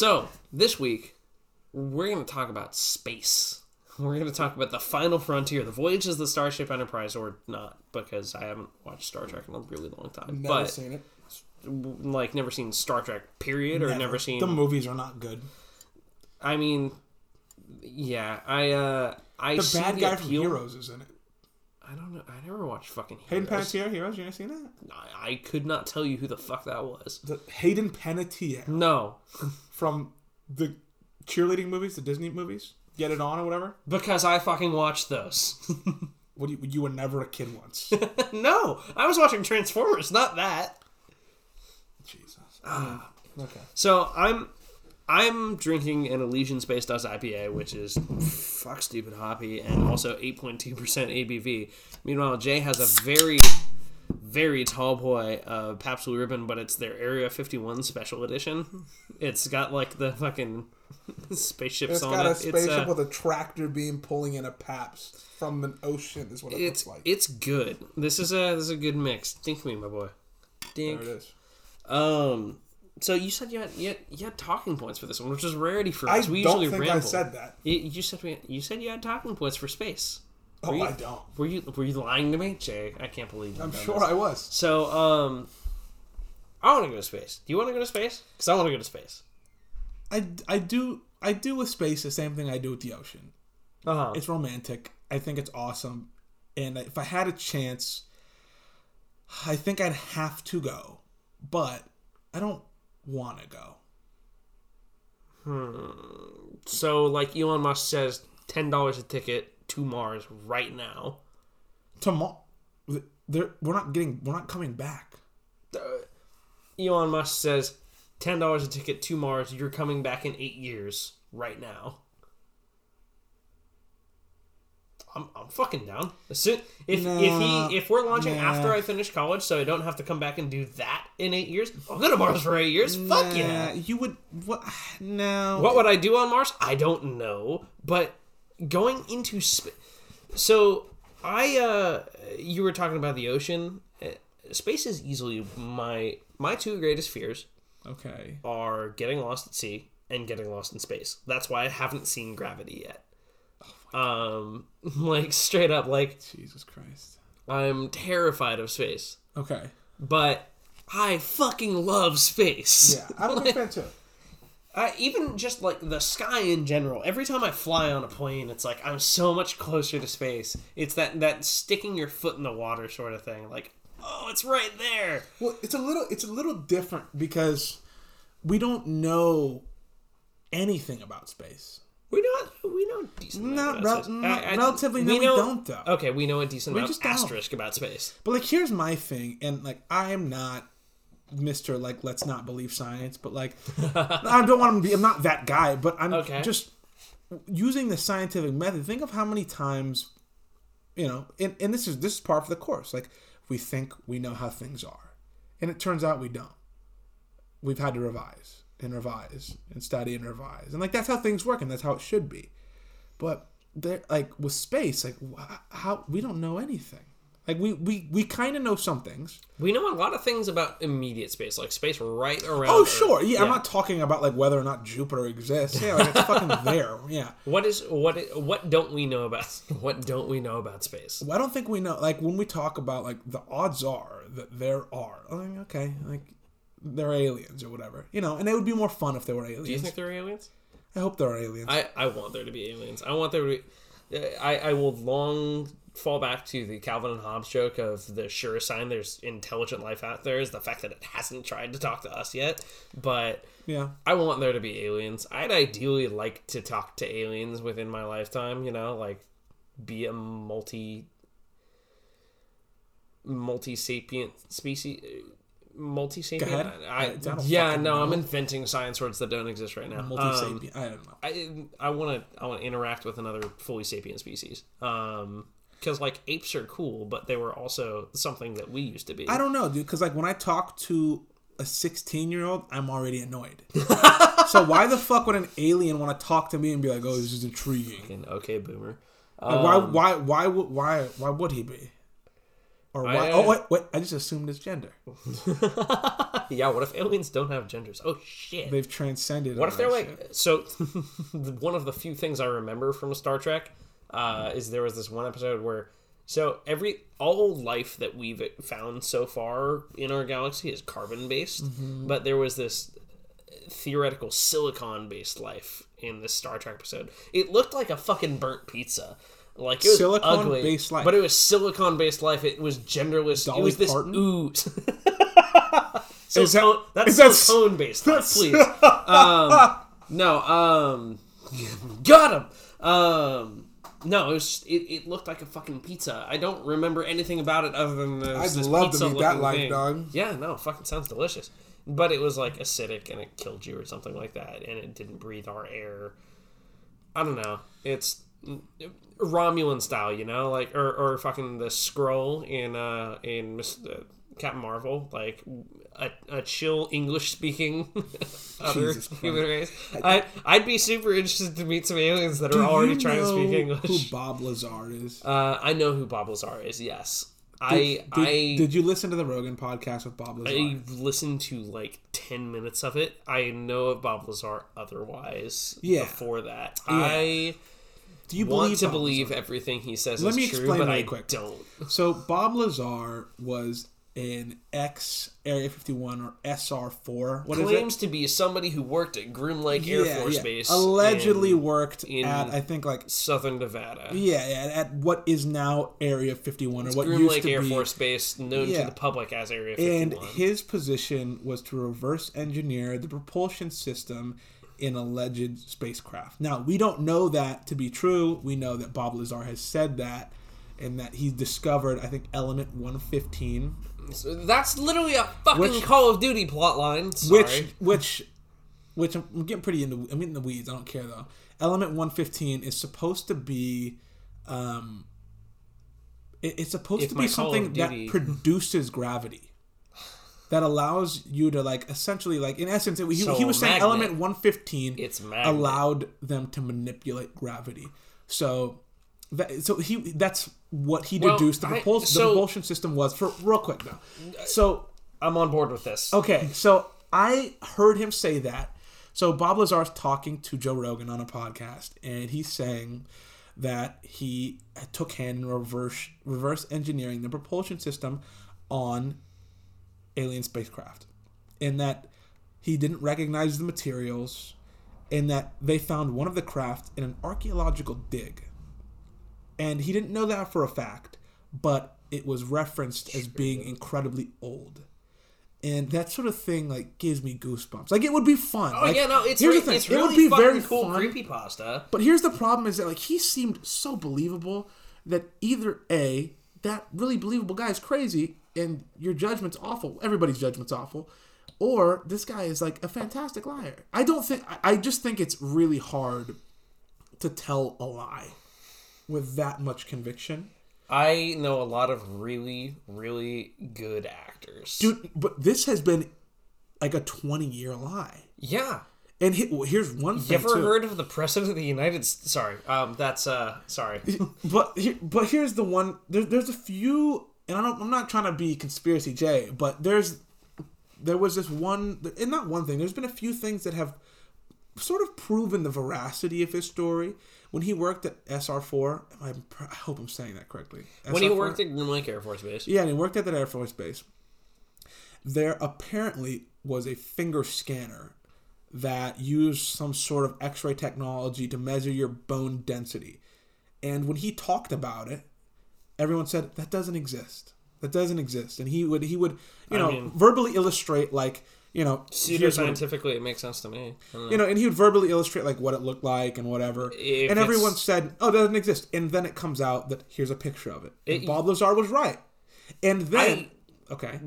So this week we're going to talk about space. We're going to talk about the final frontier, the voyages of the Starship Enterprise, or not, because I haven't watched Star Trek in a really long time. Never but seen it. like never seen Star Trek period, or never, seen. The movies are not good. I mean, yeah, I uh, I The see bad the guy from. Heroes is in it. I don't know. I never watched fucking Hayden Heroes. Panettiere, Heroes. You never seen that? I, I could not tell you who the fuck that was. The Hayden Panettiere No, from the cheerleading movies, the Disney movies. Get it on or whatever. because I fucking watched those. What you, you were never a kid once. no, I was watching Transformers, not that. Jesus. Ah, okay. So I'm I'm drinking an Elysian Space Dust IPA, which is fuck stupid hoppy and also 8.2% ABV. Meanwhile, Jay has a very very tall boy uh, Pabst Blue Ribbon, but it's their Area 51 special edition. It's got like the fucking spaceships It's on got a it. spaceship it's uh, with a tractor beam pulling in a Pabst from an ocean. Is what it it's looks like. it's good. This is a this is a good mix. Think me, my boy. there it is. Um. So you said you had, you had you had talking points for this one, which is rarity for I us. We don't usually think ramble. I said that. You, you said we, you said you had talking points for space. Oh, Were you, I don't. Were you were you lying to me, Jay? I can't believe you. I'm sure I was. So um, I want to go to space. Do you want to go to space? Because I want to go to space. I, I do I do with space the same thing I do with the ocean. Uh huh. It's romantic. I think it's awesome. And if I had a chance, I think I'd have to go. But I don't want to go. Hmm. So like Elon Musk says, ten dollars a ticket to Mars right now. Tomorrow, we're not getting. We're not coming back. Uh, Elon Musk says, ten dollars a ticket to Mars. You're coming back in eight years right now. I'm, I'm fucking down. As soon, if Nah, if he if we're launching nah. after I finish college, so I don't have to come back and do that in eight years, I'll go to Mars for eight years. Fuck Nah, yeah. You would what? No. What would I do on Mars? I don't know. But going into space. So I, uh, you were talking about the ocean. Uh, Space is easily my my two greatest fears Okay. are getting lost at sea and getting lost in space. That's why I haven't seen Gravity yet. Um, like straight up, like Jesus Christ. I'm terrified of space, Okay. but I fucking love space. Yeah, I'm a big fan too. I, even just like the sky in general. Every time I fly on a plane, it's like I'm so much closer to space. It's that that sticking your foot in the water sort of thing. Like, oh, it's right there. Well, it's a little it's a little different because we don't know anything about space. We know we know decent. Not about space. not relatively, no, we know- don't, though. Okay, we know a decent We amount just asterisk about space. But like here's my thing, and like I am not Mr. like let's not believe science, but like I don't want to be I'm not that guy, but I'm Okay. just using the scientific method. Think of how many times you know, and, and this is this is par for the course. Like we think we know how things are. And it turns out we don't. We've had to revise and revise and study and revise. And like that's how things work and that's how it should be. But there like with space, like how we don't know anything. Like we we, we kind of know some things. We know a lot of things about immediate space, like space right around. Oh sure, yeah, I'm not talking about like whether or not Jupiter exists. Yeah, like it's fucking there. Yeah. What is what? What don't we know about? What don't we know about space? Well, I don't think we know. Like when we talk about like the odds are that there are. Like, okay, like they're aliens or whatever, you know. And it would be more fun if they were aliens. Do you think they're aliens? I hope they're aliens. I, I want there to be aliens. I want there to be. I, I will long fall back to the Calvin and Hobbes joke of the sure sign there's intelligent life out there is the fact that it hasn't tried to talk to us yet. But yeah. I want there to be aliens. I'd ideally like to talk to aliens within my lifetime, you know, like be a multi multi sapient species multi sapient. I, I yeah, no, I'm inventing science words that don't exist right now. Multi Um, sapient. I don't know. I I want to I want to interact with another fully sapient species. Um, because like apes are cool, but they were also something that we used to be. I don't know, dude. Because like when I talk to a 16 year old, I'm already annoyed. so why the fuck would an alien want to talk to me and be like, "Oh, this is intriguing"? And okay, boomer. Like, why? Um, why? Why would? Why? Why would he be? Or I- why? oh uh, wait, wait! I just assumed his gender. yeah, what if aliens don't have genders? Oh shit. They've transcended. What if they're that like shit. so? one of the few things I remember from Star Trek uh, is there was this one episode where so every all life that we've found so far in our galaxy is carbon based, Mm-hmm. but there was this theoretical silicon based life in this Star Trek episode. It looked like a fucking burnt pizza. Like it was ugly, Silicon-based life. but it was silicon based life. It was genderless. it was this Parton? ooze. Is that- Silicone- that's that- silicone based life, please. um, no, um, got him. Um, no, it was just, it, it looked like a fucking pizza. I don't remember anything about it other than this, I'd love to meet that life, thing. dog. Yeah, no, fucking sounds delicious. But it was like acidic and it killed you or something like that, and it didn't breathe our air. I don't know. It's Romulan style, you know, like or, or fucking the scroll in uh in Miss, uh, Captain Marvel, like a, a chill English speaking other human race. I I'd be super interested to meet some aliens that are already trying to speak English. Who Bob Lazar is? Uh, I know who Bob Lazar is. Yes, I Did, I did you listen to the Rogan podcast with Bob Lazar? I listened to like ten minutes of it. I know of Bob Lazar otherwise. Yeah. Before that, I Do you want believe to Bob believe Lazar? everything he says Let is me true, explain but really I quick. don't. So Bob Lazar was an X Area 51 or SR4. What Claims to be somebody who worked at Groom Lake it? Air Force yeah. Base, Allegedly in worked in- at I think like Southern Nevada. yeah, yeah, at what is now Area 51 or what Groom used Lake to Air be. Force Base, known Yeah. to the public as Area 51. And his position was to reverse engineer the propulsion system in alleged spacecraft. Now, we don't know that to be true. We know that Bob Lazar has said that and that he discovered, I think, element 115, So that's literally a fucking Which- Call of Duty plotline. Sorry. which which which I'm getting pretty into I'm in the weeds, I don't care though. Element 115 is supposed to be um it- it's supposed If to be something that produces gravity. That allows you to like essentially like in essence he, So he was saying magnet. element 115 It's magnet. allowed them to manipulate gravity. So that, so he that's what he Well, deduced the, I- so- the propulsion system was for real quick though. So I'm on board with this. Okay, so I heard him say that. So Bob Lazar's talking to Joe Rogan on a podcast, and he's saying that he took hand in reverse reverse engineering the propulsion system on alien spacecraft, and that he didn't recognize the materials, and that they found one of the craft in an archaeological dig, and he didn't know that for a fact, but it was referenced as being incredibly old and that sort of thing like gives me goosebumps. Like it would be fun. Oh like, yeah, no, it's here's re- the thing. it's it would be very cool fun. creepypasta. But here's the problem: is that like he seemed so believable that either a that really believable guy is crazy and your judgment's awful. Everybody's judgment's awful. Or this guy is like a fantastic liar. I don't think. I just think it's really hard to tell a lie with that much conviction. I know a lot of really, really good actors. Dude, but this has been like a 20 year lie. yeah. And he, well, here's one You thing ever too. heard of the president of the United States? Sorry, um, that's uh, sorry. but here, but here's the one. There, there's a few, and I don't, I'm not trying to be conspiracy Jay, but there's there was this one, and not one thing. There's been a few things that have sort of proven the veracity of his story. When he worked at SR4, I, I hope I'm saying that correctly. when he worked at Groom Lake Air Force Base, Yeah, and he worked at that Air Force base. There apparently was a finger scanner that used some sort of x ray technology to measure your bone density. And when he talked about it, everyone said, that doesn't exist. That doesn't exist. And he would, he would, you I know, mean- verbally illustrate, like, you know, what it- it makes sense to me. You know, and he would verbally illustrate like what it looked like and whatever. If and everyone said, "Oh, that doesn't exist." And then it comes out that here's a picture of it. And It- Bob Lazar was right. And then, okay,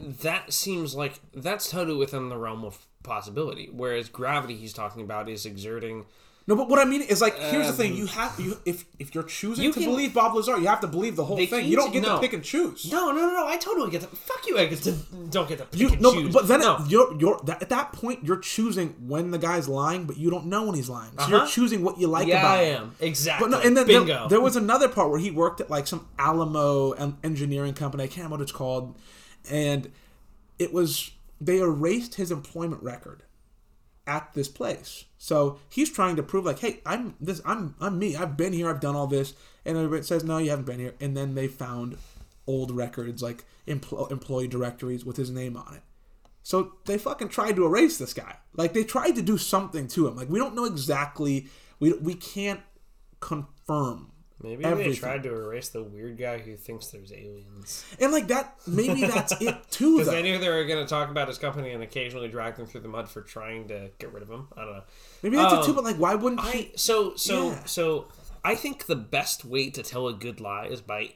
that seems like that's totally within the realm of possibility. Whereas gravity, he's talking about, is exerting No, but what I mean is like, here's the thing: you have you if if you're choosing Um, You to can- believe Bob Lazar, you have to believe the whole thing. You don't get no. to pick and choose. No, no, no, no. I totally get that. Fuck you. I get to don't get to pick You and no, choose. but then no. you're you're that, at that point you're choosing when the guy's lying, but you don't know when he's lying. So you're Uh-huh. choosing what you like yeah, about I him. am exactly. But no, and then there, bingo. there was another part where he worked at like some Alamo engineering company. I can't remember what it's called, and it was they erased his employment record at this place. So he's trying to prove like, hey, I'm this, I'm I'm me. I've been here. I've done all this, and everybody says no, you haven't been here. And then they found old records like empl- employee directories with his name on it. So they fucking tried to erase this guy. Like they tried to do something to him. Like we don't know exactly. We we can't confirm. Maybe everything. they tried to erase the weird guy who thinks there's aliens. And like that, maybe that's it too. Because they knew they were going to talk about his company and occasionally drag them through the mud for trying to get rid of him. I don't know. Maybe that's Um, it too. But like, why wouldn't I he? so so Yeah. so I think the best way to tell a good lie is by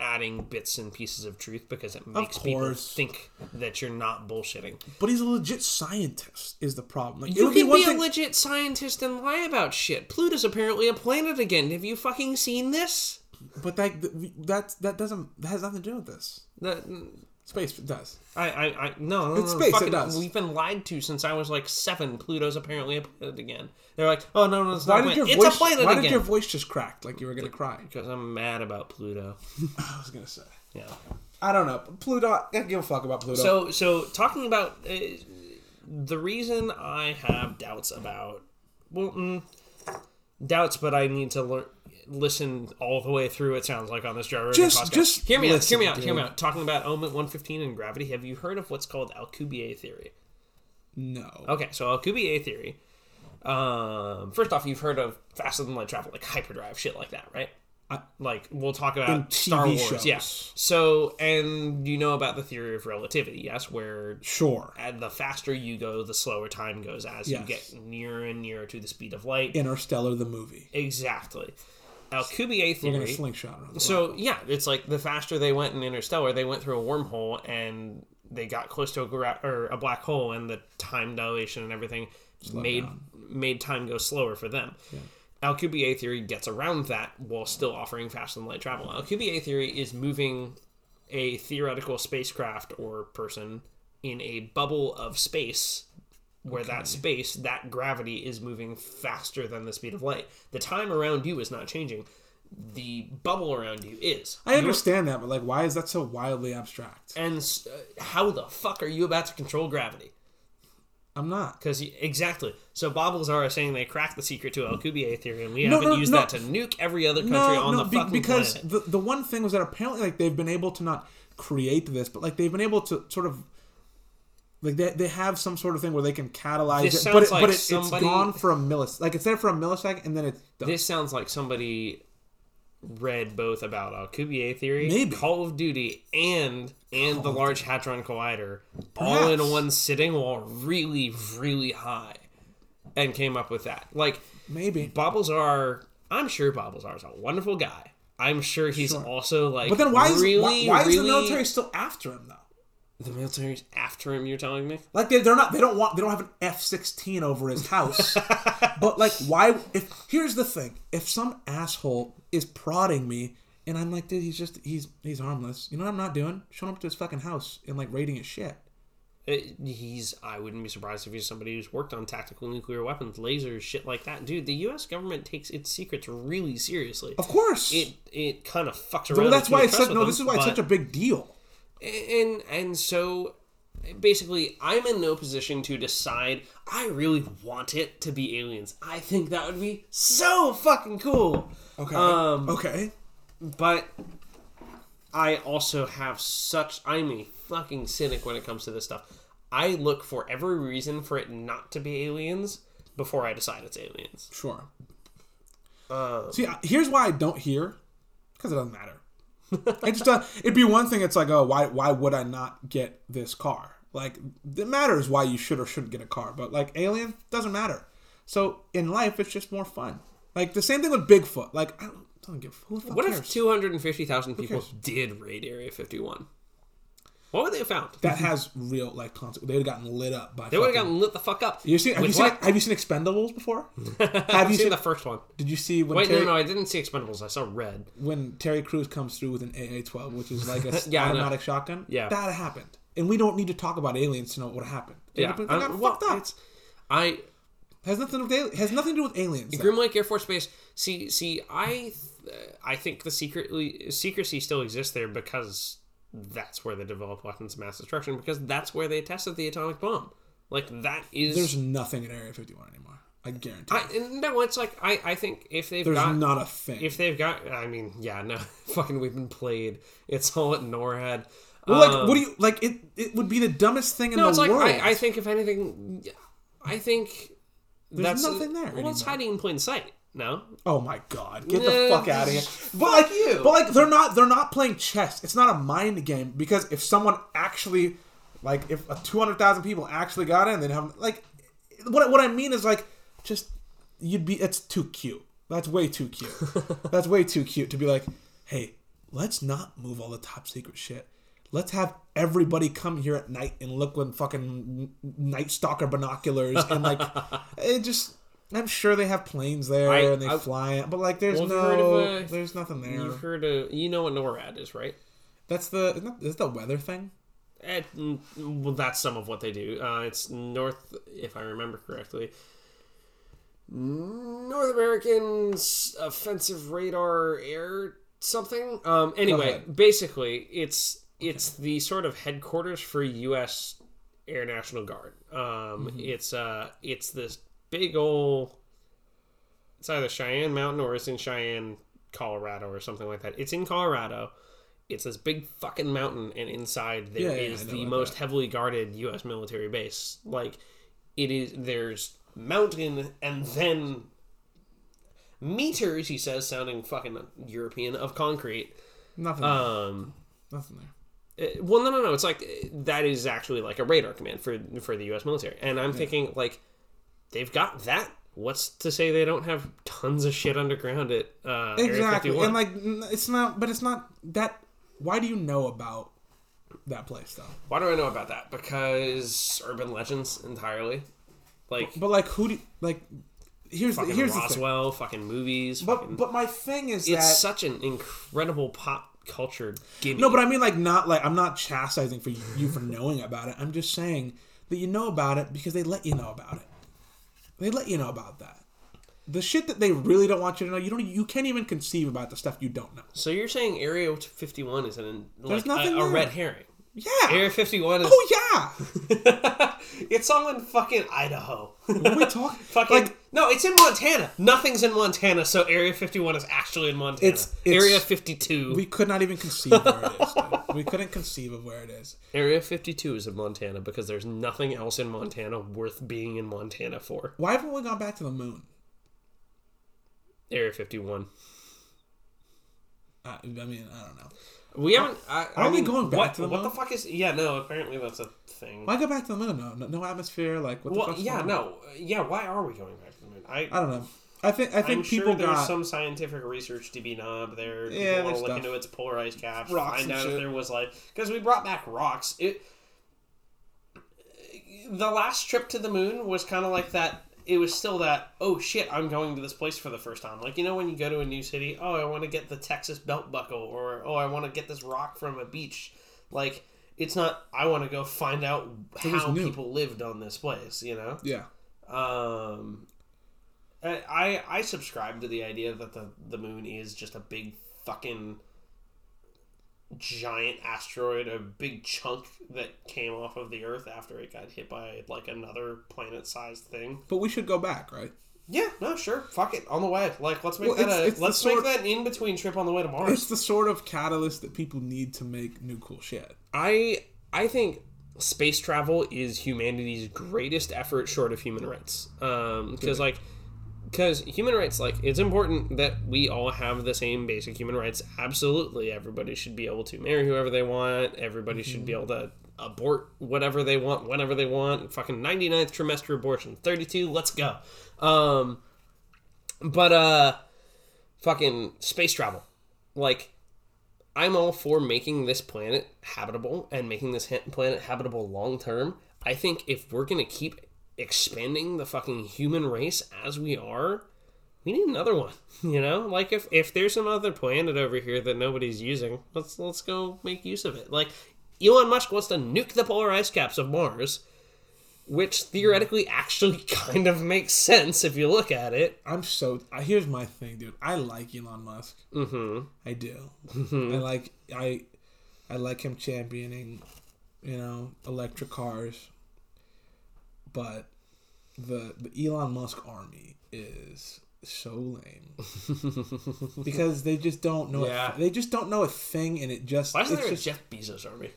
adding bits and pieces of truth because it makes people think that you're not bullshitting. But he's a legit scientist. Is the problem? Like, You be can one be thing. a legit scientist and lie about shit. Pluto's apparently a planet again. Have you fucking seen this? but like th- that that doesn't that has nothing to do with this. The, Space does. I, I, I, no, no, It's no, space, it does. We've been lied to since I was like seven. Pluto's apparently a planet again. They're like, oh no, no, it's Why not did your. It's voice? a planet why again. did your voice just crack like you were gonna cry? Because I'm mad about Pluto. I was gonna say. Yeah. I don't know. Pluto. I don't give a fuck about Pluto. So, so talking about uh, the reason I have doubts about, well, mm, doubts, but I need to learn, listen all the way through. It sounds like on this Rogan Just- podcast. just hear me out. Hear me out. Hear me out. Talking about one fifteen and gravity. Have you heard of what's called Alcubierre theory? no. Okay, so Alcubierre theory. Um, first off, you've heard of faster than light travel, like hyperdrive, shit like that, right? I- like we'll talk about Star Wars, shows. yeah. So, and you know about the theory of relativity, yes, where Sure. and the faster you go, the slower time goes as you get nearer and nearer to the speed of light. Interstellar, the movie. Exactly. Uh, Alcubierre We're gonna theory. slingshot around. So yeah, it's like the faster they went in Interstellar, they went through a wormhole and they got close to a gra- or a black hole, and the time dilation and everything made made time go slower for them. Alcubierre theory gets around that while still offering faster than light travel. Alcubierre theory is moving a theoretical spacecraft or person in a bubble of space where that space, that gravity is moving faster than the speed of light. The time around you is not changing. The bubble around you is. I understand that, but like, why is that so wildly abstract? And uh, how the fuck are you about to control gravity? I'm not. Because exactly. So Bob Lazar is saying they cracked the secret to Alcubierre theory, and we No, haven't no, used no. that to nuke every other country on the be- fucking because planet. the the one thing was that apparently like they've been able to not create this, but like they've been able to sort of like they, they have some sort of thing where they can catalyze This it, but it, like but it, somebody- it's gone for a millisecond. Like it's there for a millisecond and then it's done. This sounds like somebody read both about Alcubierre theory, Maybe. Call of Duty, and and the Large Hadron Collider, all in one sitting while really, really high, and came up with that. Like Maybe. Bob Lazar, I'm sure Bob Lazar is a wonderful guy. I'm sure he's also like. But then why is really, why, why really, is the military still after him though? The military's after him. You're telling me? Like they, they're not. They don't want. They don't have an F sixteen over his house. but like, why? If here's the thing: if some asshole is prodding me, and I'm like, dude, he's just he's he's harmless. You know what I'm not doing? Showing up to his fucking house and like raiding his shit. It- he's. I wouldn't be surprised if he's somebody who's worked on tactical nuclear weapons, lasers, shit like that. Dude, the U.S. government takes its secrets really seriously. Of course. It it kind of fucks around. well, that's why it's such, no. This is why it's such a big deal. And and so basically i'm in no position to decide i really want it to be aliens i think that would be so fucking cool Okay. Um, okay. but i also have such i'm a fucking cynic when it comes to this stuff i look for every reason for it not to be aliens before i decide it's aliens Sure. Uh, See, here's why I don't hear, because it doesn't matter. It just uh, it'd be one thing. It's like, oh, why why would I not get this car? Like, it matters why you should or shouldn't get a car, but like alien doesn't matter. So in life, it's just more fun. Like the same thing with Bigfoot. Like I don't, don't give who what cares? if 250000 people did raid area 51 What would they have found? that has real like consequences. They would have gotten lit up by. They would have gotten lit the fuck up. You seen? Have you seen? Have you seen Expendables before? have I've you seen seen? the first one. Did you see when Wait, Terry, no, no, I didn't see Expendables. I saw Red. when Terry Crews comes through with an AA-12, which is like a Yeah, automatic shotgun? Yeah. that happened, and we don't need to talk about aliens to know what happened. They Yeah, got- they got well, fucked up. I Has nothing to do with has nothing to do with aliens. Groom Lake Air Force Base. See, see, I, th- I think the secretly secrecy still exists there because that's where they developed weapons of mass destruction. Because that's where they tested the atomic bomb. Like that is. There's nothing in Area 51 anymore. I guarantee. I, no, it's like I, I think if they've There's got not a thing. if they've got I mean yeah no fucking we've been played. It's all at NORAD. well, like, Um, what do you like? It it would be the dumbest thing in No, the it's like world. I, I think if anything, I think that's nothing there Well, it's hiding in plain sight. No, Oh my god, get the fuck out of here! But like, you. but like, they're not they're not playing chess. It's not a mind game because if someone actually, like, if a two hundred thousand people actually got in, they'd have like, what what I mean is like, just you'd be. It's too cute. That's way too cute. That's way too cute to be like, hey, let's not move all the top secret shit. Let's have everybody come here at night and look with fucking night stalker binoculars and like, it just. I'm sure they have planes there I- and they I- fly it, but like, there's Well, no, uh, there's nothing there. you've heard of you know what NORAD is, right? That's the isn't that, is the weather thing. Eh, mm, well, that's some of what they do. Uh, it's North, if I remember correctly, North American's offensive radar air something. Um, anyway, basically, it's it's the sort of headquarters for U.S. Air National Guard. Um, It's uh, it's this big old. It's either Cheyenne Mountain or it's in Cheyenne, Colorado, or something like that. It's in Colorado. It's this big fucking mountain, and inside there Yeah, yeah, is the most that. heavily guarded U.S. military base. Like, it is. There's mountain, and then meters. He says, sounding fucking European of concrete. Nothing. Um, nothing there. uh, well, no, no, no. It's like that is actually like a radar command for for the U.S. military, and I'm thinking like they've got that. What's to say they don't have tons of shit underground at uh, Exactly, 51? and like it's not, but it's not that. Why do you know about that place though? Why do I know about that? Because urban legends entirely. Like But like, who do you, like? Here's the, fucking here's the thing. Roswell, fucking movies. But fucking, but my thing is it's such an incredible pop culture gimme. no, but I mean like not like I'm not chastising for you for knowing about it. I'm just saying that you know about it because they let you know about it. They let you know about that. The shit that they really don't want you to know, you don't. You can't even conceive about the stuff you don't know. so you're saying Area 51 is an like nothing a, a there. red herring? Yeah. Area 51 is oh yeah. it's all in fucking Idaho. What are we talking? fucking like no, it's in Montana. Nothing's in Montana, so Area 51 is actually in Montana. It's- it's- Area 52. we could not even conceive where it is. dude. We couldn't conceive of where it is. Area 52 is in Montana because there's nothing else in Montana worth being in Montana for. Why haven't we gone back to the moon? Area 51. Uh, I mean, I don't know. We haven't. I, I Are we mean, going back what, to the What the fuck is? Yeah, no. Apparently that's a thing. Why go back to the moon? No, no, no atmosphere. Like what the Well, fuck's yeah, going on? no, yeah. Why are we going back to the moon? I, I don't know. I think I think I'm people sure there's got some scientific research to be done up there. People Yeah, want there's to look stuff. into its polarized caps, Rocks find and out shit. if there was like because we brought back rocks. It the last trip to the moon was kind of like that. It was still that oh shit, I'm going to this place for the first time. Like you know when you go to a new city, oh I want to get the Texas belt buckle, or oh I want to get this rock from a beach. Like it's not I want to go find out how people lived on this place. You know. yeah. Um, I I I subscribe to the idea that the the moon is just a big fucking giant asteroid, a big chunk that came off of the Earth after it got hit by like another planet-sized thing. But we should go back, right? Yeah, no, sure, fuck it, on the way. Like, let's make Well, that it's- a it's let's sort- make that an in-between trip on the way to Mars. It's the sort of catalyst that people need to make new cool shit. I I think space travel is humanity's greatest effort short of human rights. Um, because like because human rights like it's important that we all have the same basic human rights. Absolutely, everybody should be able to marry whoever they want. Everybody should be able to abort whatever they want whenever they want. Fucking 99th trimester abortion. 32, let's go. Um but uh fucking space travel. Like I'm all for making this planet habitable and making this planet habitable long term. I think if we're gonna keep expanding the fucking human race as we are, we need another one. You know, like if if there's another planet over here that nobody's using, let's let's go make use of it. Like Elon Musk wants to nuke the polar ice caps of Mars, which theoretically actually kind of makes sense if you look at it. I'm so. Here's my thing, dude. I like Elon Musk. Mm-hmm. I do. I like I I like him championing, you know, electric cars. But the the Elon Musk army is so lame because they just don't know. Yeah. A, they just don't know a thing, and it just Why isn't it's there just a Jeff Bezos army?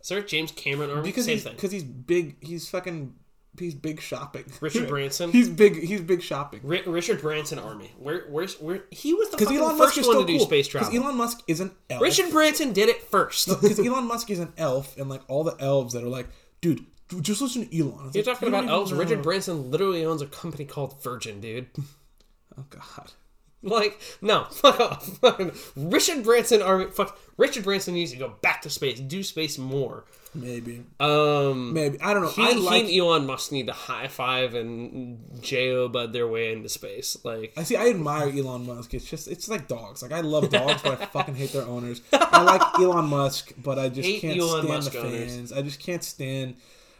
Is there a James Cameron army? because Same he's thing. because he's big. He's fucking. He's big shopping. Richard Branson? he's big. He's big shopping. Ri- Richard Branson army. Where where's where he was the Because fucking Elon first Musk is one still to do cool. space Because travel. Elon Musk is an elf. Richard Branson did it first. because Elon Musk is an elf, and like all the elves that are like, dude, just listen to Elon. You're like, talking about elves. know. Richard Branson literally owns a company called Virgin, dude. Oh God. Like, no, fuck off. Richard Branson army. Fuck. Richard Branson needs to go back to space, do space more. Maybe, Um, maybe I don't know. he, I he like. and Elon Musk need to high five and Jo bud their way into space. Like, I see. I admire Elon Musk. It's just, it's like dogs. Like I love dogs, but I fucking hate their owners. I like Elon Musk, but I just Hate can't Elon stand Musk the owners. fans. I just can't stand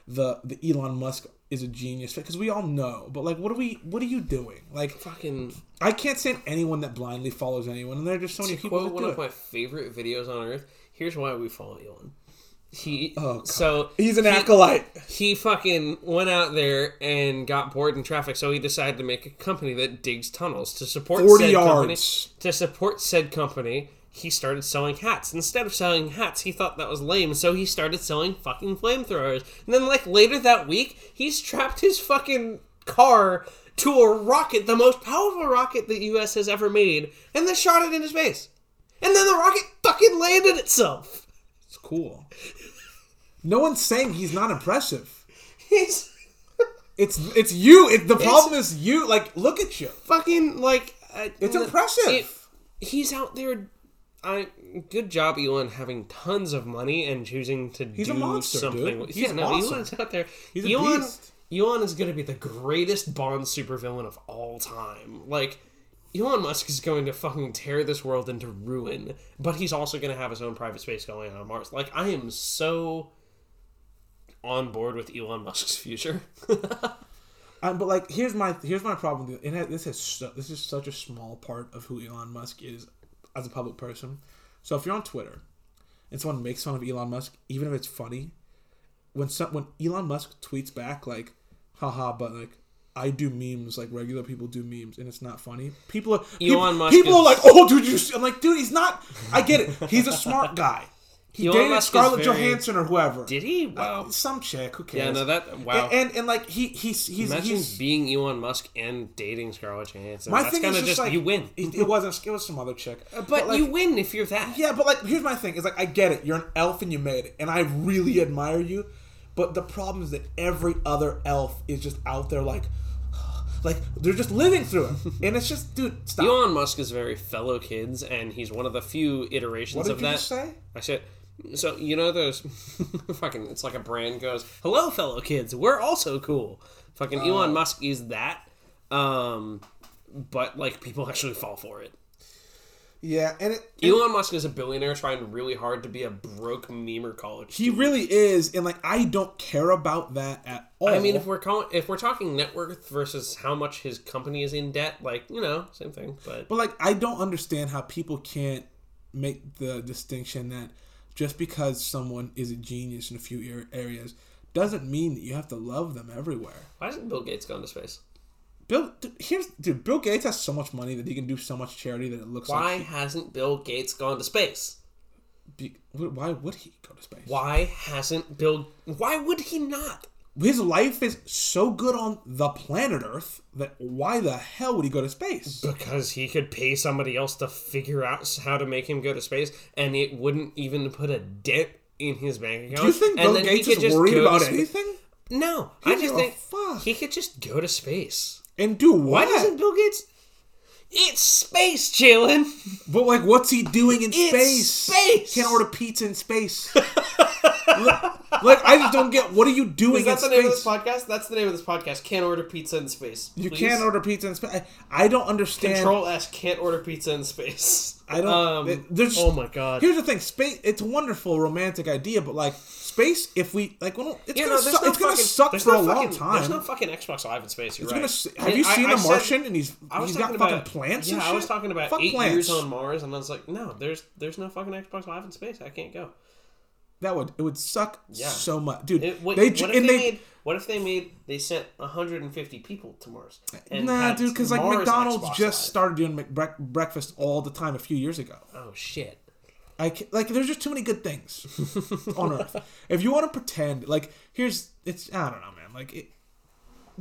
the the Elon Musk is a genius because we all know. But like, what are we? What are you doing? Like, fucking. I can't stand anyone that blindly follows anyone, and there are just so many people quote one of it. my favorite videos on earth. Here's why we follow Elon. He Oh, so He's an he- acolyte. he fucking went out there and got bored in traffic, so he decided to make a company that digs tunnels to support 40 said company. yards. To support said company, he started selling hats. Instead of selling hats, he thought that was lame, so he started selling fucking flamethrowers. And then, like later that week, he strapped his fucking car to a rocket, the most powerful rocket the U.S. has ever made, and then shot it into space. And then the rocket fucking landed itself. It's cool. No one's saying he's not impressive. He's It's it's you. It, the problem is you. Like, look at you. fucking like uh, It's impressive. it- he's out there. I good job, Elon, having tons of money and choosing to He's do a monster, something. dude. He's yeah, no, awesome. Elon's out there. He's a Elon. Elon is going to be the greatest Bond supervillain of all time. Like. Elon Musk is going to fucking tear this world into ruin, but he's also going to have his own private space going on Mars. Like, I am so on board with Elon Musk's future. Um, but like, here's my here's my problem. It has, this is so, this is such a small part of who Elon Musk is as a public person. So if you're on Twitter and someone makes fun of Elon Musk, even if it's funny, when some, when Elon Musk tweets back like, "Haha," but like. I do memes like regular people do memes, and it's not funny. People are people, Elon Musk people are like, "Oh, dude, you." see-" I'm like, "Dude, he's not." I get it. He's a smart guy. He Elon dated Musk Scarlett very- Johansson or whoever. Did he? Uh, wow. Some chick. Who cares? Yeah, no, that wow. And, and and like he he's he's Imagine he's being Elon Musk and dating Scarlett Johansson. My That's thing kind is of just, just, like you win. It, it wasn't. It was some other chick. But, like, you win if you're that. yeah, but like here's my thing. Is like I get it. You're an elf and you made it, and I really admire you. But the problem is that every other elf is just out there like, like they're just living through it, and it's just, dude, stop. Elon Musk is very fellow kids, and he's one of the few iterations what did of you that. just say? I said, so you know those fucking. It's like a brand goes, "Hello, fellow kids, we're also cool." Fucking Oh. Elon Musk is that, um, but like people actually fall for it. Yeah, and it. Elon Musk is a billionaire trying really hard to be a broke memer college. He really is, and like I don't care about that at all. I mean, if we're calling, if we're talking net worth versus how much his company is in debt, like you know, same thing. But But like, I don't understand how people can't make the distinction that just because someone is a genius in a few areas doesn't mean that you have to love them everywhere. why hasn't Bill Gates gone to space? Bill, here's dude. Bill Gates has so much money that he can do so much charity that it looks like Why like. hasn't Bill Gates gone to space? He, why would he go to space? Why hasn't Bill? Why would he not? His life is so good on the planet Earth that why the hell would he go to space? Because he could pay somebody else to figure out how to make him go to space, and it wouldn't even put a dent in his bank account. Do you think Bill Gates is worried about anything? No, He I just think fuck. he could just go to space. And do what? Why doesn't Bill Gates? It's space, Jalen. But like, what's he doing in It's space? space! Can't order pizza in space. like, I just don't get. What are you doing Is that in the name of space? this podcast? That's the name of this podcast. Can't order pizza in space. You can't order pizza in space. I, I don't understand. Control S. Can't order pizza in space. I don't. Um, it- there's. oh my god. Here's the thing: space. It's a wonderful romantic idea, but like space, if we like, well, it's Yeah, gonna no, suck. no it's gonna suck for no a long fucking- time. There's no fucking Xbox Live in space. You're It's right. gonna. Have you I- seen I The said- Martian? and he's he's got talking fucking about plants. Yeah, and I was talking about Fuck eight plants. years on Mars, and I was like, no, there's there's no fucking Xbox Live in space. I can't go. That would it would suck Yeah. so much, dude. It, wait, they what if and they, made? What if they made? They sent 150 people to Mars. Nah, dude, because like McDonald's Xbox just Live. started doing breakfast all the time a few years ago. Oh shit. I ca like there's just too many good things on Earth. If you want to pretend, like here's it's I don't know, man. Like it,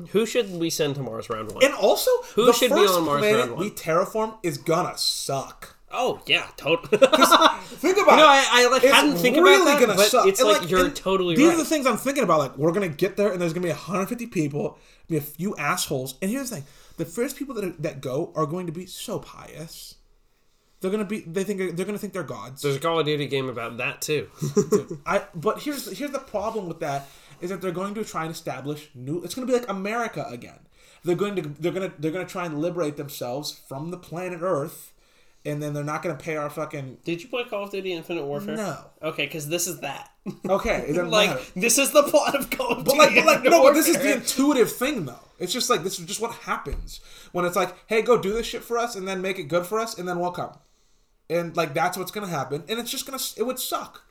Who should we send to Mars round one? and also Who the should be on Mars round one? we terraform is gonna suck. Oh yeah, totally. Think about You know, it. I, I like It's hadn't think really about that, gonna but suck. it's And, like, you're totally these right. are the things I'm thinking about. Like we're gonna get there, and there's gonna be 150 people, be a few assholes. And here's the thing: the first people that are, that go are going to be so pious. They're gonna be. They think they're gonna think they're gods. There's a Call of Duty game about that too. I. But here's here's the problem with that is that they're going to try and establish new. It's gonna be like America again. They're going to they're gonna they're gonna try and liberate themselves from the planet Earth, and then they're not gonna pay our fucking Did you play Call of Duty Infinite Warfare? no. Okay, because this is that. Okay, like matter. this is the plot of Call of But Duty. like, but like, no, but this is the intuitive thing, though. It's just like this is just what happens when it's like, hey, go do this shit for us, and then make it good for us, and then we'll come. And like that's what's gonna happen, and it's just gonna it would suck.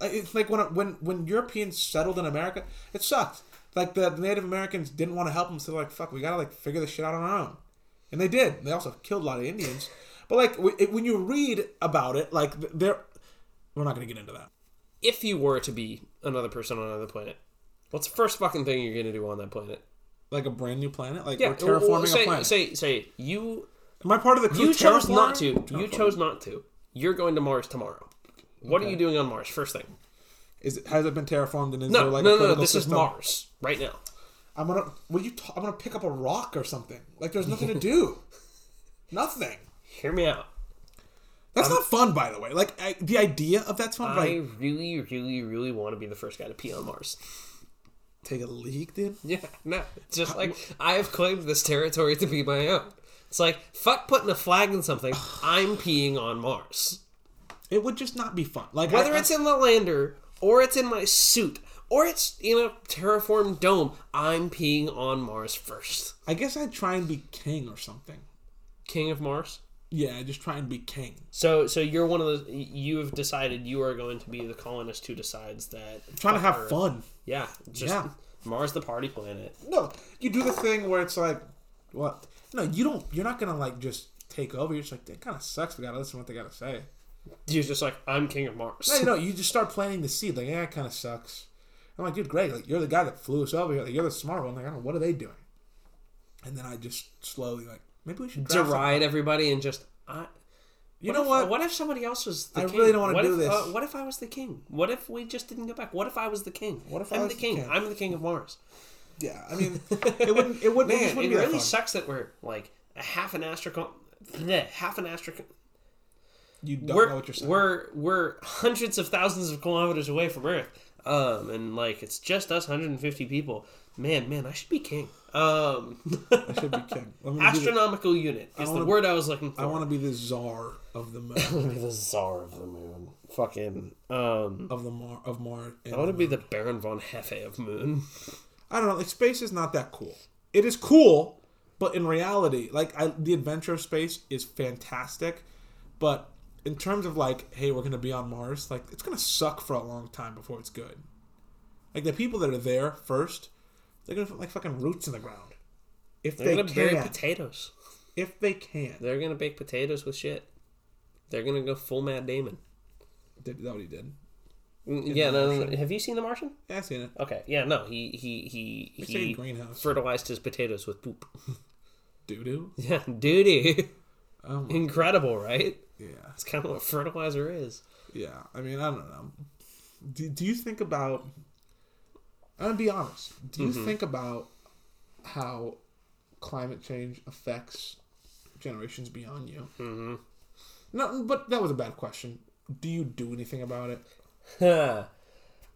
Like, It's like when when when Europeans settled in America, it sucked. Like the, the Native Americans didn't want to help them, so they're like, fuck, we gotta like figure this shit out on our own, and they did. They also killed a lot of Indians. But like when you read about it, like they're we're not gonna get into that. if you were to be another person on another planet, what's the first fucking thing you're gonna do on that planet? Like a brand new planet, like Yeah, we're terraforming well, say, a planet. Say, say you Am I part of the crew you chose not to. You chose not to. You're going to Mars tomorrow. What are you doing on Mars? First thing. Is it, has it been terraformed and is No, there like no, a no, no. This is? Mars right now. I'm gonna. Will you? T- I'm gonna pick up a rock or something. Like there's nothing to do. nothing. Hear me out. That's um, not fun, by the way. Like I, the idea of that's fun. I really, really, really want to be the first guy to pee on Mars. take a leak, dude. Yeah, no. It's just like I have claimed this territory to be my own. It's like fuck putting a flag in something. I'm peeing on Mars. It would just not be fun. Like Whether I, it's in the lander or it's in my suit or it's in a terraformed dome, I'm peeing on Mars first. I guess I'd try and be king or something. King of Mars. Yeah, just try and be king. So, so you're one of those. You have decided you are going to be the colonist who decides that. trying to have Earth. fun. Yeah, just Yeah. Mars, the party planet. No, you do the thing where it's like, what? No, you don't. You're not gonna like just take over. You're just like, that kind of sucks. We gotta listen to what they gotta say. You're just like I'm king of Mars. No, you know, you just start planting the seed. Like, yeah, it kind of sucks. I'm like, dude, great. Like, you're the guy that flew us over here. Like, you're the smart one. Like, I don't know, what are they doing? And then I just slowly, like, maybe we should deride everybody and just. I, You what know if, what? What if somebody else was the I king? really don't wanna What do if, this. Uh, what if I was the king? What if we just didn't go back? What if I was the king? What if I I'm was the king? king? I'm the king of Mars. Yeah, I mean, it wouldn't. It wouldn't. it wouldn't it be really fun. sucks that we're like a half an astro. Half an astro. You don't we're, know what you're saying. We're we're hundreds of thousands of kilometers away from Earth, um, and like it's just us 150 people. Man, man, I should be king. Um, I should be king. Be the, astronomical unit is the wanna- word I was looking for. I want to be the czar of the moon, to be the czar of the moon. Fucking. Um, of the Mar, of Mars. I want to be the Baron von Hefe of Moon. I don't know. Like space is not that cool. It is cool, but in reality, like I, the adventure of space is fantastic, but in terms of like, hey, we're gonna be on Mars, like it's gonna suck for a long time before it's good. Like the people that are there first, they're gonna put like fucking roots in the ground. If They're they gonna bury potatoes. if they can, They're gonna bake potatoes with shit. They're gonna go full Matt Damon. Did- that what he did. Mm, Yeah, no, no. Have you seen The Martian? Yeah, I seen it. Okay, yeah, no. He he he It's like a he greenhouse. fertilized his potatoes with poop. Doo doo. Yeah, duty. Oh Incredible, right? yeah, That's kind of what fertilizer is. yeah. I mean, I don't know. Do, do you think about? I'm gonna be honest. Do Mm-hmm. you think about how climate change affects generations beyond you. Mm-hmm. No, but that was a bad question. Do you do anything about it?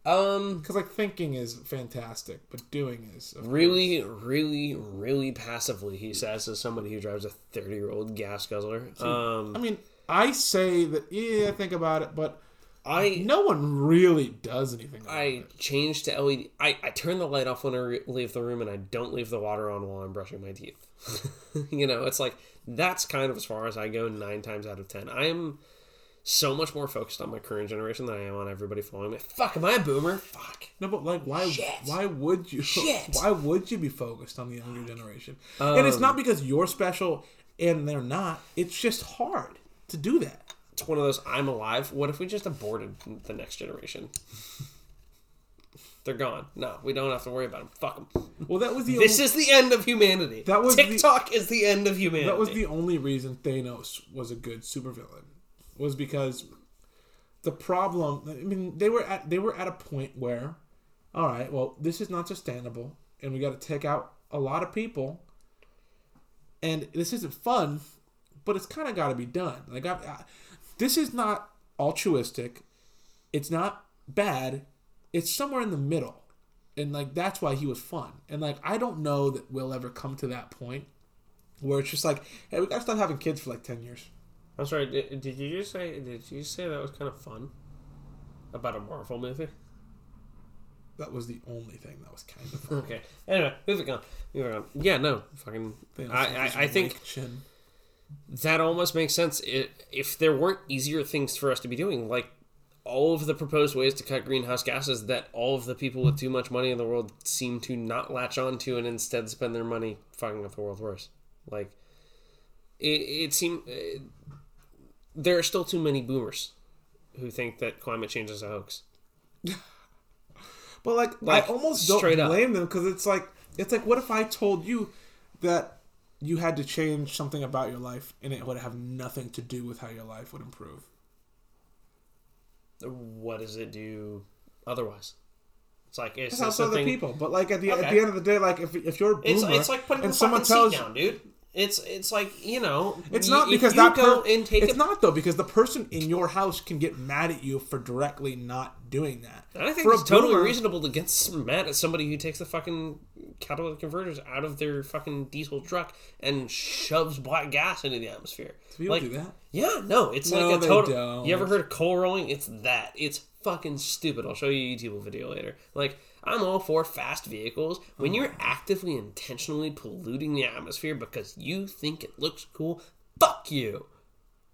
Um, Because like thinking is fantastic, but doing is really, really, really passively, he says, as somebody who drives a 30 year old gas guzzler. Um, I mean, I say that yeah, I think about it, but I no one really does anything. I it. change to LED. I, I turn the light off when I re- leave the room and I don't leave the water on while I'm brushing my teeth. you know, it's like that's kind of as far as I go nine times out of ten. I am so much more focused on my current generation than I am on everybody following me. Fuck, am I a boomer? Fuck. No, but like, why? Shit. Why would you? Shit. Why would you be focused on the younger generation? and it's Um, not because you're special and they're not. It's just hard to do that. It's one of those I'm alive. What if we just aborted the next generation? They're gone. No, we don't have to worry about them. Fuck them. Well, that was the This only, is the end of humanity. That was the- TikTok is the end of humanity. that was the only reason Thanos was a good supervillain was because the problem. I mean, they were at they were at a point where, all right, well, this is not sustainable, and we got to take out a lot of people, and this isn't fun, but it's kind of got to be done. Like, I, I, this is not altruistic. It's not bad. It's somewhere in the middle, and like that's why he was fun. And like I don't know that we'll ever come to that point where it's just like, hey, we gotta stop having kids for like ten years. I'm sorry. Did, did you just say? Did you say that was kind of fun about a Marvel movie? That was the only thing that was kind of fun. Okay. Anyway, moving on. Moving on. Yeah. No. Fucking. I, I, I think chin. that almost makes sense. It, if there weren't easier things for us to be doing, like all of the proposed ways to cut greenhouse gases that all of the people with too much money in the world seem to not latch on to and instead spend their money fucking with the world worse. Like, it, it seemed. There are still too many boomers who think that climate change is a hoax. But like, Like, I almost don't up. blame them because it's like it's like what if I told you that you had to change something about your life and it would have nothing to do with how your life would improve. What does it do otherwise? It's like it's It's also other people, but like at the at the end of the day, like if if you're a boomer It's, it's like putting and the someone tells down, dude. It's it's like you know. It's y- not because that per- it's not though because the person in your house can get mad at you for directly not doing that. And I think For it's totally boomer- reasonable to get mad at somebody who takes the fucking catalytic converters out of their fucking diesel truck and shoves black gas into the atmosphere. People like, do that. Yeah, no, it's No, like a total. don't. You ever heard of coal rolling? It's that. It's fucking stupid. I'll show you a YouTube video later. Like, I'm all for fast vehicles. When Oh. you're actively, intentionally polluting the atmosphere because you think it looks cool, fuck you.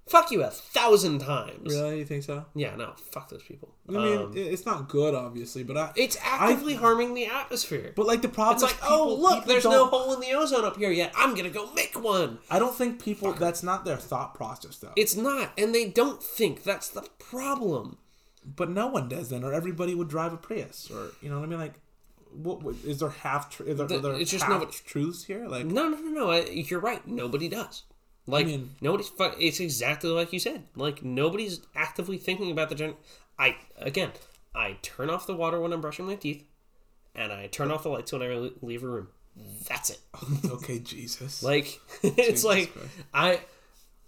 Fuck you a thousand times. Really, you think so? Yeah, no, fuck those people. I mean, Um, it's not good, obviously, but I. it's actively harming the atmosphere. But like the problem It's is like, people, oh look, there's no hole in the ozone up here yet. I'm gonna go make one. I don't think people. That's not their thought process, though. It's not, and they don't think. That's the problem. But no one does then, or everybody would drive a Prius, or you know what I mean? Like, what, what is there half? Tr- is there, The- are there it's just half truths here? Like, No, no, no, no. I, you're right. Nobody does. Like mean- nobody's. fu- It's exactly like you said. Like nobody's actively thinking about the gen. I again, I turn off the water when I'm brushing my teeth, and I turn off the lights when I leave a room. That's it. okay, Jesus. Like it's like Christ. I,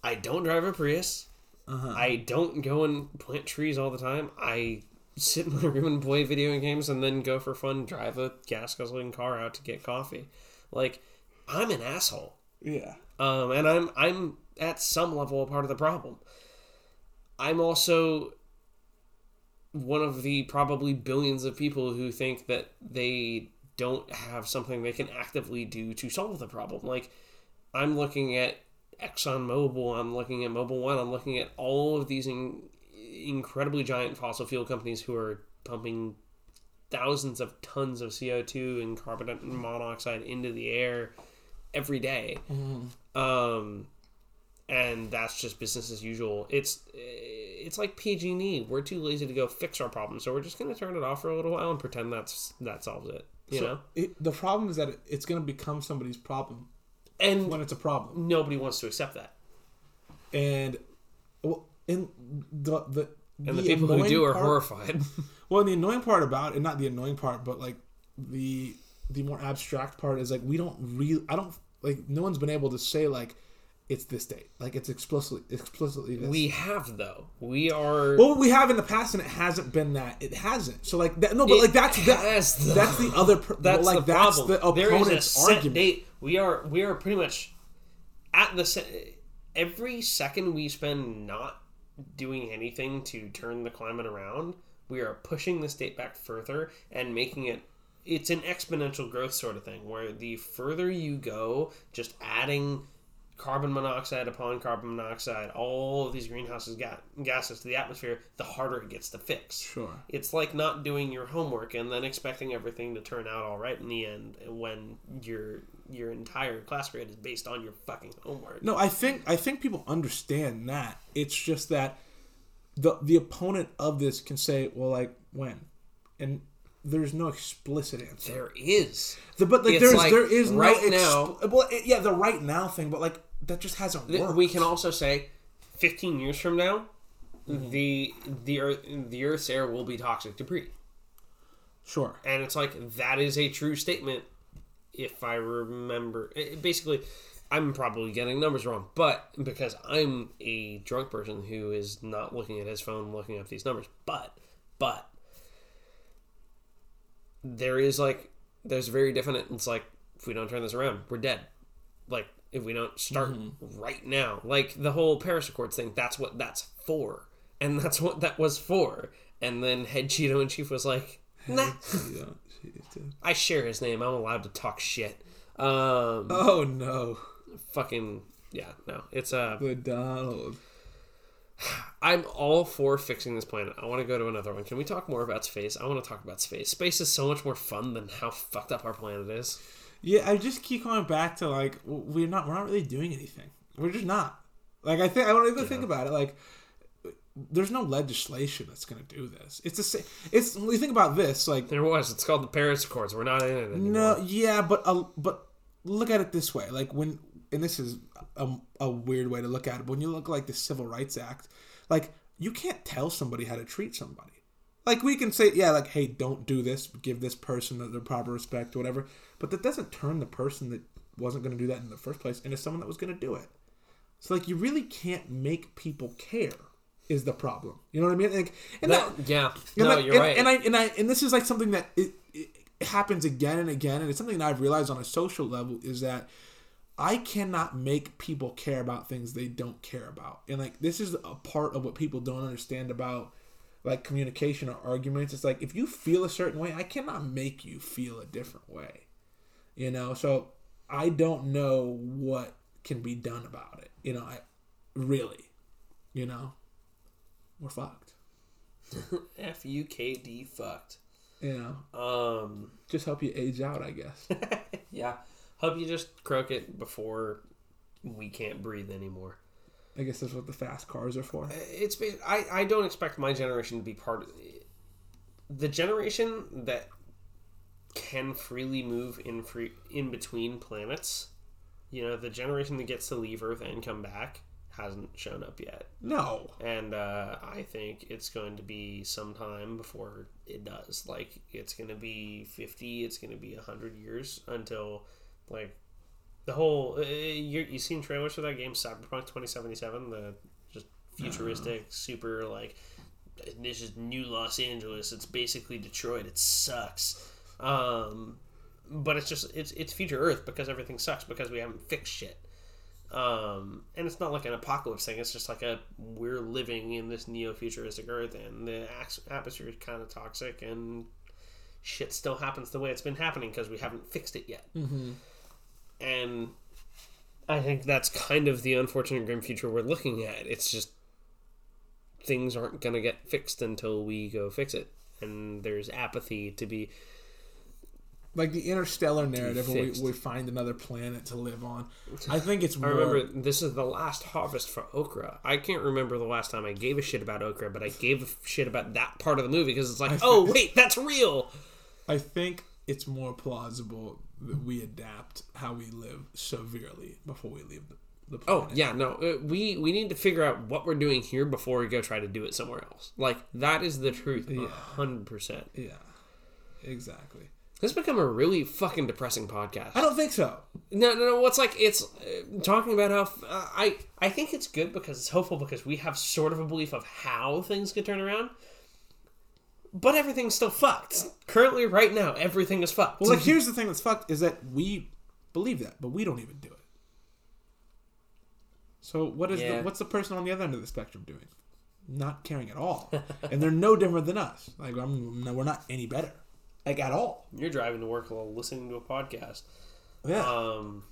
I don't drive a Prius. Uh-huh. I don't go and plant trees all the time. I sit in my room and play video games, and then go for fun, drive a gas guzzling car out to get coffee. Like I'm an asshole yeah. um, and I'm I'm at some level a part of the problem. I'm also one of the probably billions of people who think that they don't have something they can actively do to solve the problem. Like I'm looking at ExxonMobil, I'm looking at Mobil One, I'm looking at all of these in, incredibly giant fossil fuel companies who are pumping thousands of tons of CO2 and carbon monoxide into the air every day. Um, and that's just business as usual. It's it's like PG&E. We're too lazy to go fix our problem, so we're just gonna turn it off for a little while and pretend that's that solves it. You So know, it, the problem is that it, it's going to become somebody's problem and when it's a problem, nobody wants to accept that. and well, in the the And the, people who do are part- horrified. Well, the annoying part about it, not the annoying part, but like the the more abstract part is like we don't really. I don't like. No one's been able to say like it's this date. Like it's explicitly explicitly this. We have though. We are. well, we have in the past, and it hasn't been that. It hasn't. So like that. No, but like that's that, has, that's the other. Per, that's like the that's problem. the there is a opponent's set argument. date. We are we are pretty much at the se- every second we spend not doing anything to turn the climate around. We are pushing this date back further and making it. It's an exponential growth sort of thing where the further you go, just adding carbon monoxide upon carbon monoxide, all of these greenhouses ga- gases to the atmosphere, the harder it gets to fix. Sure. It's like not doing your homework and then expecting everything to turn out all right in the end when your your entire class grade is based on your fucking homework. No, I think I think people understand that. It's just that the the opponent of this can say, well, like when, and there's no explicit answer. There is. The, but like It's there's like, there is right no now- Well, it- yeah, the right now thing, but like that just hasn't worked. We can also say, fifteen years from now, mm-hmm. the the earth the Earth's air will be toxic debris, sure. and it's like that is a true statement. If I remember, it- basically, I'm probably getting numbers wrong, but because I'm a drunk person who is not looking at his phone, looking up these numbers, but but there is like there's very definite. It's like if we don't turn this around, we're dead. Like if we don't start right now, like the whole Paris Accords thing. That's what that's for, and that's what that was for. And then head Cheeto and Chief was like, "Nah, I share his name. I'm allowed to talk shit." Um, Oh no, fucking yeah, no, it's uh the Donald. I'm all for fixing this planet. I want to go to another one. Can we talk more about space? I want to talk about space. Space is so much more fun than how fucked up our planet is. Yeah, I just keep going back to like we're not we're not really doing anything. We're just not. Like I think I don't even think about it. Like there's no legislation that's gonna do this. It's the same. It's when you think about this. Like There was. It's called the Paris Accords. We're not in it anymore. no, yeah, but uh, but look at it this way. Like when and this is a, a weird way to look at it. But when you look like the Civil Rights Act, like you can't tell somebody how to treat somebody. Like we can say, yeah, like hey, don't do this. Give this person the, the proper respect or whatever. But that doesn't turn the person that wasn't going to do that in the first place into someone that was going to do it. So like you really can't make people care. Is the problem? You know what I mean? Like, and That- that, yeah. and No, like- you're and, right. And I and I and this is like something that it, it happens again and again, and it's something that I've realized on a social level is that I cannot make people care about things they don't care about, and like this is a part of what people don't understand about like communication or arguments. It's like if you feel a certain way, I cannot make you feel a different way. You know, so I don't know what can be done about it. You know, I really, you know, we're fucked. F U K D fucked. You know, Um. just help you age out, I guess. Yeah. Hope you just croak it before we can't breathe anymore. I guess that's what the fast cars are for. It's I I don't expect my generation to be part of the generation that can freely move in free in between planets. You know, the generation that gets to leave Earth and come back hasn't shown up yet. No. and uh, I think it's going to be some time before it does. Like it's going to be fifty, it's going to be hundred years until like the whole. Uh, you you seen trailers for that game Cyberpunk twenty seventy seven, the just futuristic, super like this is new Los Angeles. It's basically Detroit. It sucks. Um, but it's just it's it's future Earth because everything sucks because we haven't fixed shit. Um, and it's not like an apocalypse thing. It's just like a we're living in this neo futuristic Earth, and the atmosphere is kind of toxic, and shit still happens the way it's been happening because we haven't fixed it yet. Mm-hmm. And I think that's kind of the unfortunate grim future we're looking at. It's just things aren't gonna get fixed until we go fix it, and there's apathy to be. Like the interstellar narrative where we, we find another planet to live on. I think it's I remember this is the last harvest for okra. I can't remember the last time I gave a shit about okra, but I gave a shit about that part of the movie because it's like, oh wait, that's real. I think it's more plausible we adapt how we live severely before we leave the, the Oh yeah, no, uh, we we need to figure out what we're doing here before we go try to do it somewhere else. Like that is the truth, hundred percent. Yeah. Exactly. This has become a really fucking depressing podcast. I don't think so. No, no, no. What's like it's uh, talking about how uh, I I think it's good because it's hopeful because we have sort of a belief of how things could turn around, but everything's still fucked. Currently, right now, everything is fucked. Well, like here's the thing that's fucked is that we believe that, but we don't even do it. So what is Yeah. the what's the person on the other end of the spectrum doing? Not caring at all, and they're no different than us. Like I'm, no, we're not any better, like at all. You're driving to work while listening to a podcast. Yeah, Um,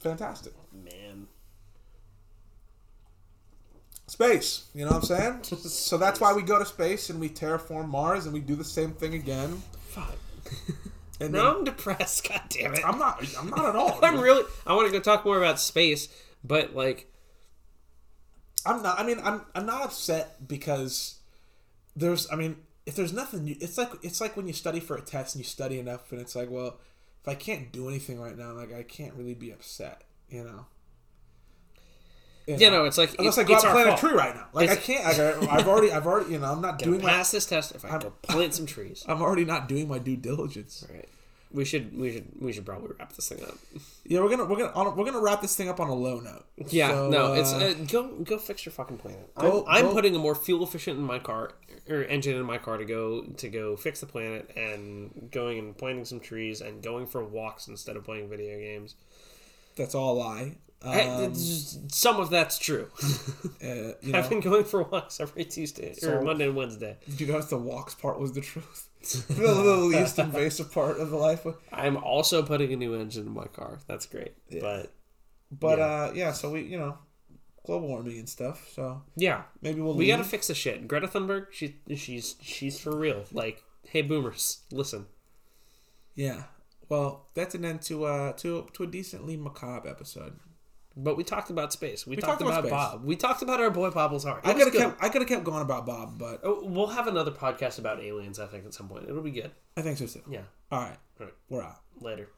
fantastic. man, Space, you know what I'm saying? so that's why we go to space and we terraform Mars and we do the same thing again. fuck. And No, then, I'm depressed. God damn it. I'm not. I'm not at all. I'm really. I want to go talk more about space, but like, I'm not. I mean, I'm. I'm not upset because there's. I mean, if there's nothing, you, it's like it's like when you study for a test and you study enough, and it's like, well, if I can't do anything right now, like I can't really be upset, you know. You know, it's like unless it's, I go it's out and plant a tree right now, like I can't. I, I've already. I've already. You know, I'm not doing my. pass this test if I go plant some trees. I'm already not doing my due diligence. All right. We should we should we should probably wrap this thing up. Yeah, we're gonna we're gonna on we're gonna wrap this thing up on a low note. Yeah, So, no, it's uh, uh, go go fix your fucking planet. Go- I'm, I'm putting a more fuel efficient in my car or engine in my car to go to go fix the planet and going and planting some trees and going for walks instead of playing video games. that's all a lie. Um, some of that's true. uh, you I've know, been going for walks every Tuesday or Monday and Wednesday. did you notice the walks part was the truth? the, the least invasive part of the life. I'm also putting a new engine in my car. That's great. But But Yeah. uh, yeah, so we you know, global warming and stuff. So yeah, maybe we'll we leave. gotta fix the shit. Greta Thunberg, she she's she's for real. Like, hey boomers, listen. Yeah. Well, that's an end to uh to to a decently macabre episode. But we talked about space. We, talked talked, about about. Bob. We talked about our boy Bob Lazar. It I could have kept I could have kept going about Bob, but Oh, we'll have another podcast about aliens. I think at some point it'll be good. I think so too. Yeah. All right, All right. we're out. Later.